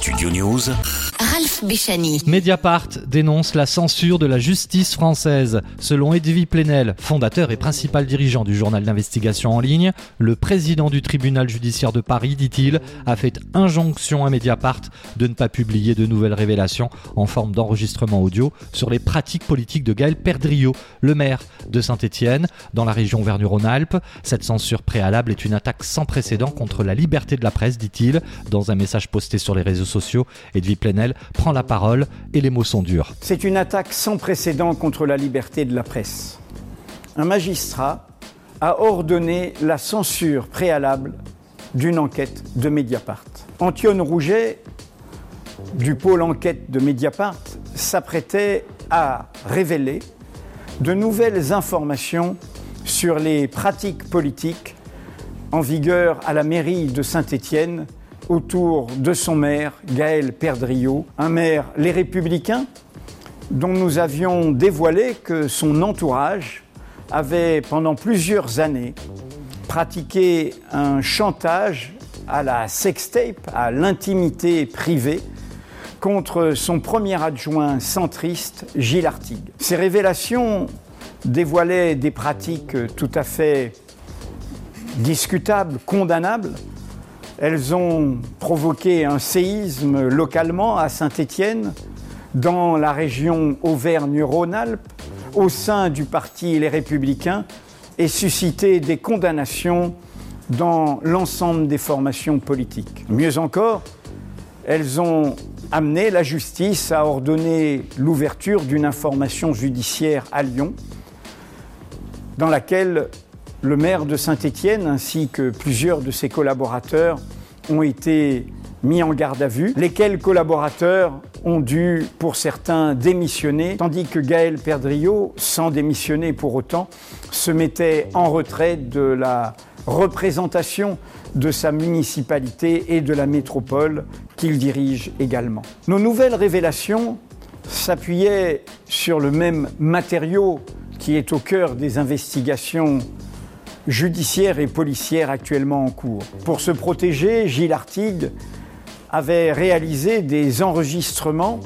Studio News. Ralph Béchani. Mediapart dénonce la censure de la justice française. Selon Edwy Plenel, fondateur et principal dirigeant du journal d'investigation en ligne, le président du tribunal judiciaire de Paris, dit-il, a fait injonction à Mediapart de ne pas publier de nouvelles révélations en forme d'enregistrement audio sur les pratiques politiques de Gaël Perdriau, le maire de Saint-Étienne, dans la région Auvergne-Rhône-Alpes. Cette censure préalable est une attaque sans précédent contre la liberté de la presse, dit-il, dans un message posté sur les réseaux sociaux. Edwy Plenel prend la parole et les mots sont durs. C'est une attaque sans précédent contre la liberté de la presse. Un magistrat a ordonné la censure préalable d'une enquête de Mediapart. Antione Rouget, du pôle enquête de Mediapart, s'apprêtait à révéler de nouvelles informations sur les pratiques politiques en vigueur à la mairie de Saint-Étienne autour de son maire, Gaël Perdriau, un maire Les Républicains, dont nous avions dévoilé que son entourage avait pendant plusieurs années pratiqué un chantage à la sextape, à l'intimité privée, contre son premier adjoint centriste, Gilles Artigue. Ces révélations dévoilaient des pratiques tout à fait discutables, condamnables, elles ont provoqué un séisme localement à Saint-Étienne, dans la région Auvergne-Rhône-Alpes, au sein du parti Les Républicains, et suscité des condamnations dans l'ensemble des formations politiques. Mieux encore, elles ont amené la justice à ordonner l'ouverture d'une information judiciaire à Lyon, dans laquelle le maire de Saint-Étienne ainsi que plusieurs de ses collaborateurs ont été mis en garde à vue, lesquels collaborateurs ont dû, pour certains, démissionner, tandis que Gaël Perdriau, sans démissionner pour autant, se mettait en retrait de la représentation de sa municipalité et de la métropole qu'il dirige également. Nos nouvelles révélations s'appuyaient sur le même matériau qui est au cœur des investigations judiciaire et policière actuellement en cours. Pour se protéger, Gilles Artigue avait réalisé des enregistrements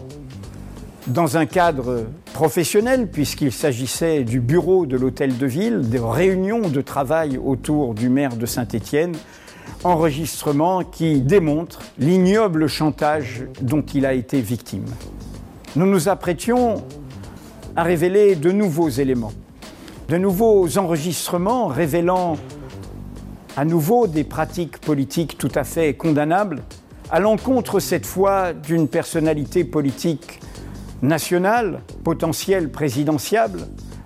dans un cadre professionnel, puisqu'il s'agissait du bureau de l'hôtel de ville, des réunions de travail autour du maire de Saint-Étienne, enregistrements qui démontrent l'ignoble chantage dont il a été victime. Nous nous apprêtions à révéler de nouveaux éléments de nouveaux enregistrements révélant à nouveau des pratiques politiques tout à fait condamnables, à l'encontre cette fois d'une personnalité politique nationale, potentielle présidentiable,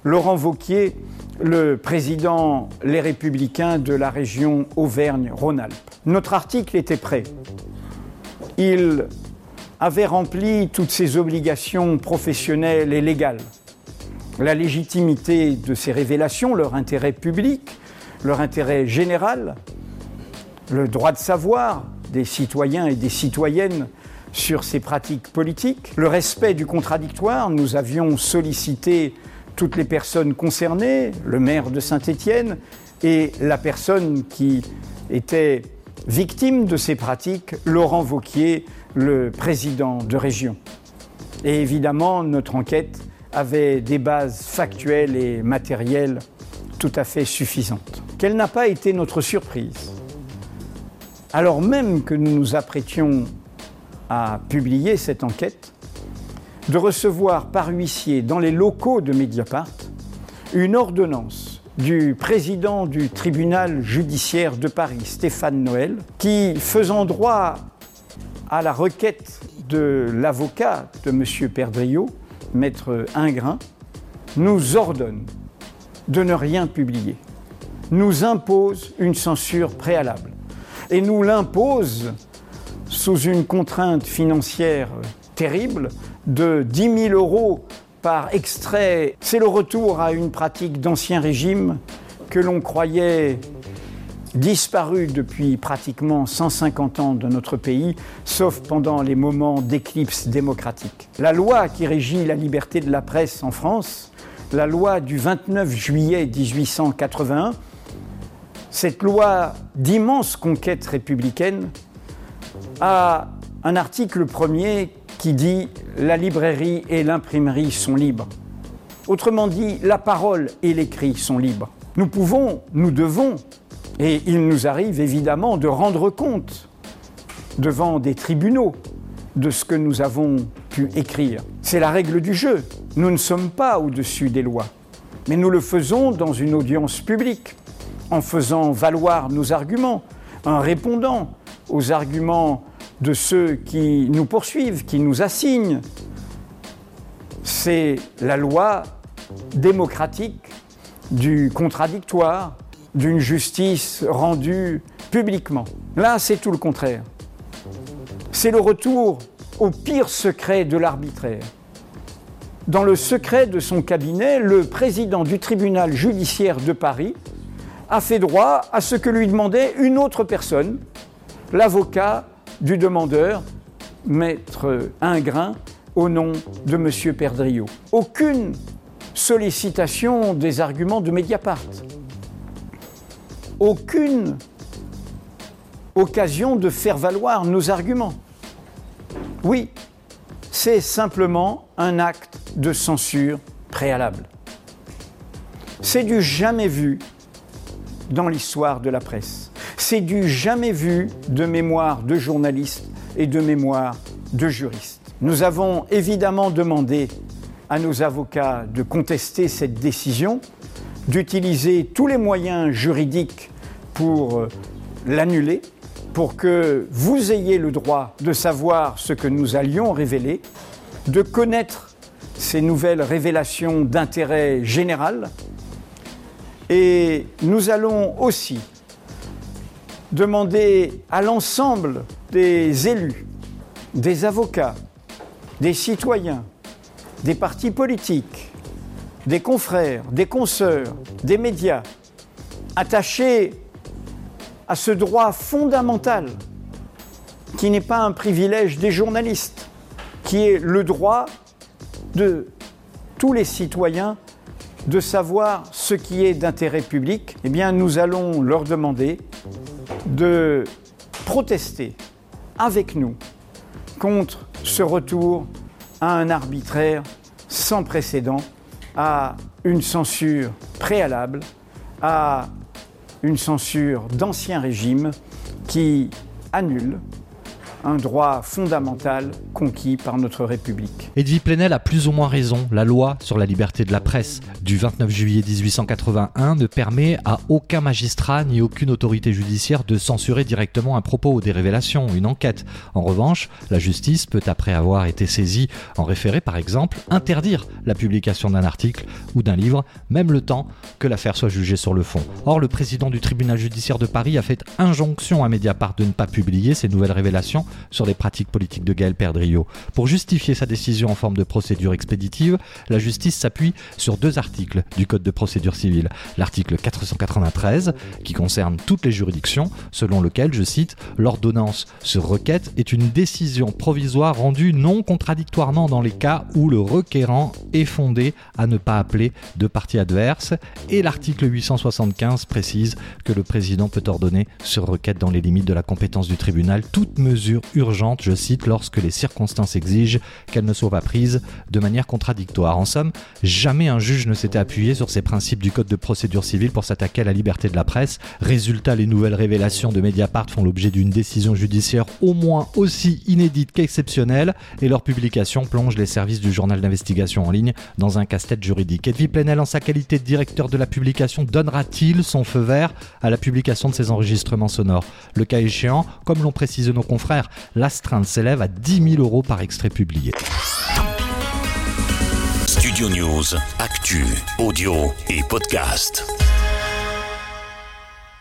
Laurent Vauquier, le président Les Républicains de la région Auvergne-Rhône-Alpes. Notre article était prêt. Il avait rempli toutes ses obligations professionnelles et légales la légitimité de ces révélations, leur intérêt public, leur intérêt général, le droit de savoir des citoyens et des citoyennes sur ces pratiques politiques, le respect du contradictoire. Nous avions sollicité toutes les personnes concernées, le maire de Saint-Étienne et la personne qui était victime de ces pratiques, Laurent Vauquier, le président de région. Et évidemment, notre enquête avait des bases factuelles et matérielles tout à fait suffisantes. Quelle n'a pas été notre surprise Alors même que nous nous apprêtions à publier cette enquête, de recevoir par huissier dans les locaux de Mediapart une ordonnance du président du tribunal judiciaire de Paris, Stéphane Noël, qui, faisant droit à la requête de l'avocat de M. Perdriau, maître Ingrain, nous ordonne de ne rien publier, nous impose une censure préalable et nous l'impose sous une contrainte financière terrible de 10 000 euros par extrait. C'est le retour à une pratique d'ancien régime que l'on croyait disparu depuis pratiquement 150 ans de notre pays, sauf pendant les moments d'éclipse démocratique. La loi qui régit la liberté de la presse en France, la loi du 29 juillet 1881, cette loi d'immense conquête républicaine, a un article premier qui dit La librairie et l'imprimerie sont libres. Autrement dit, la parole et l'écrit sont libres. Nous pouvons, nous devons, et il nous arrive évidemment de rendre compte devant des tribunaux de ce que nous avons pu écrire. C'est la règle du jeu. Nous ne sommes pas au-dessus des lois, mais nous le faisons dans une audience publique, en faisant valoir nos arguments, en répondant aux arguments de ceux qui nous poursuivent, qui nous assignent. C'est la loi démocratique du contradictoire, d'une justice rendue publiquement. Là, c'est tout le contraire. C'est le retour au pire secret de l'arbitraire. Dans le secret de son cabinet, le président du tribunal judiciaire de Paris a fait droit à ce que lui demandait une autre personne, l'avocat du demandeur, maître Ingrain, au nom de M. Perdriau. Aucune sollicitation des arguments de Mediapart. Aucune occasion de faire valoir nos arguments. Oui, c'est simplement un acte de censure préalable. C'est du jamais vu dans l'histoire de la presse. C'est du jamais vu de mémoire de journalistes et de mémoire de juristes. Nous avons évidemment demandé à nos avocats de contester cette décision, d'utiliser tous les moyens juridiques pour euh, l'annuler, pour que vous ayez le droit de savoir ce que nous allions révéler, de connaître ces nouvelles révélations d'intérêt général. Et nous allons aussi demander à l'ensemble des élus, des avocats, des citoyens, des partis politiques, des confrères, des consoeurs, des médias, attachés à ce droit fondamental qui n'est pas un privilège des journalistes, qui est le droit de tous les citoyens de savoir ce qui est d'intérêt public, eh bien nous allons leur demander de protester avec nous contre ce retour à un arbitraire sans précédent, à une censure préalable, à une censure d'ancien régime qui annule un droit fondamental conquis par notre République. Edwy Plenel a plus ou moins raison. La loi sur la liberté de la presse du 29 juillet 1881 ne permet à aucun magistrat ni aucune autorité judiciaire de censurer directement un propos ou des révélations, une enquête. En revanche, la justice peut, après avoir été saisie en référé par exemple, interdire la publication d'un article ou d'un livre, même le temps que l'affaire soit jugée sur le fond. Or, le président du tribunal judiciaire de Paris a fait injonction à Mediapart de ne pas publier ces nouvelles révélations sur les pratiques politiques de Gaël Perdriau. Pour justifier sa décision en forme de procédure expéditive, la justice s'appuie sur deux articles du Code de procédure civile. L'article 493, qui concerne toutes les juridictions, selon lequel, je cite, l'ordonnance sur requête est une décision provisoire rendue non contradictoirement dans les cas où le requérant est fondé à ne pas appeler de partie adverse, et l'article 875 précise que le président peut ordonner sur requête dans les limites de la compétence du tribunal toute mesure urgente, je cite, lorsque les circonstances exigent qu'elle ne soit pas prise de manière contradictoire. En somme, jamais un juge ne s'était appuyé sur ces principes du Code de procédure civile pour s'attaquer à la liberté de la presse. Résultat, les nouvelles révélations de Mediapart font l'objet d'une décision judiciaire au moins aussi inédite qu'exceptionnelle et leur publication plonge les services du journal d'investigation en ligne dans un casse-tête juridique. Edwy Plenel, en sa qualité de directeur de la publication, donnera-t-il son feu vert à la publication de ces enregistrements sonores? Le cas échéant, comme l'ont précisé nos confrères, l'astreinte s'élève à 10 000 euros par extrait publié. Studio News, actu, audio et podcast.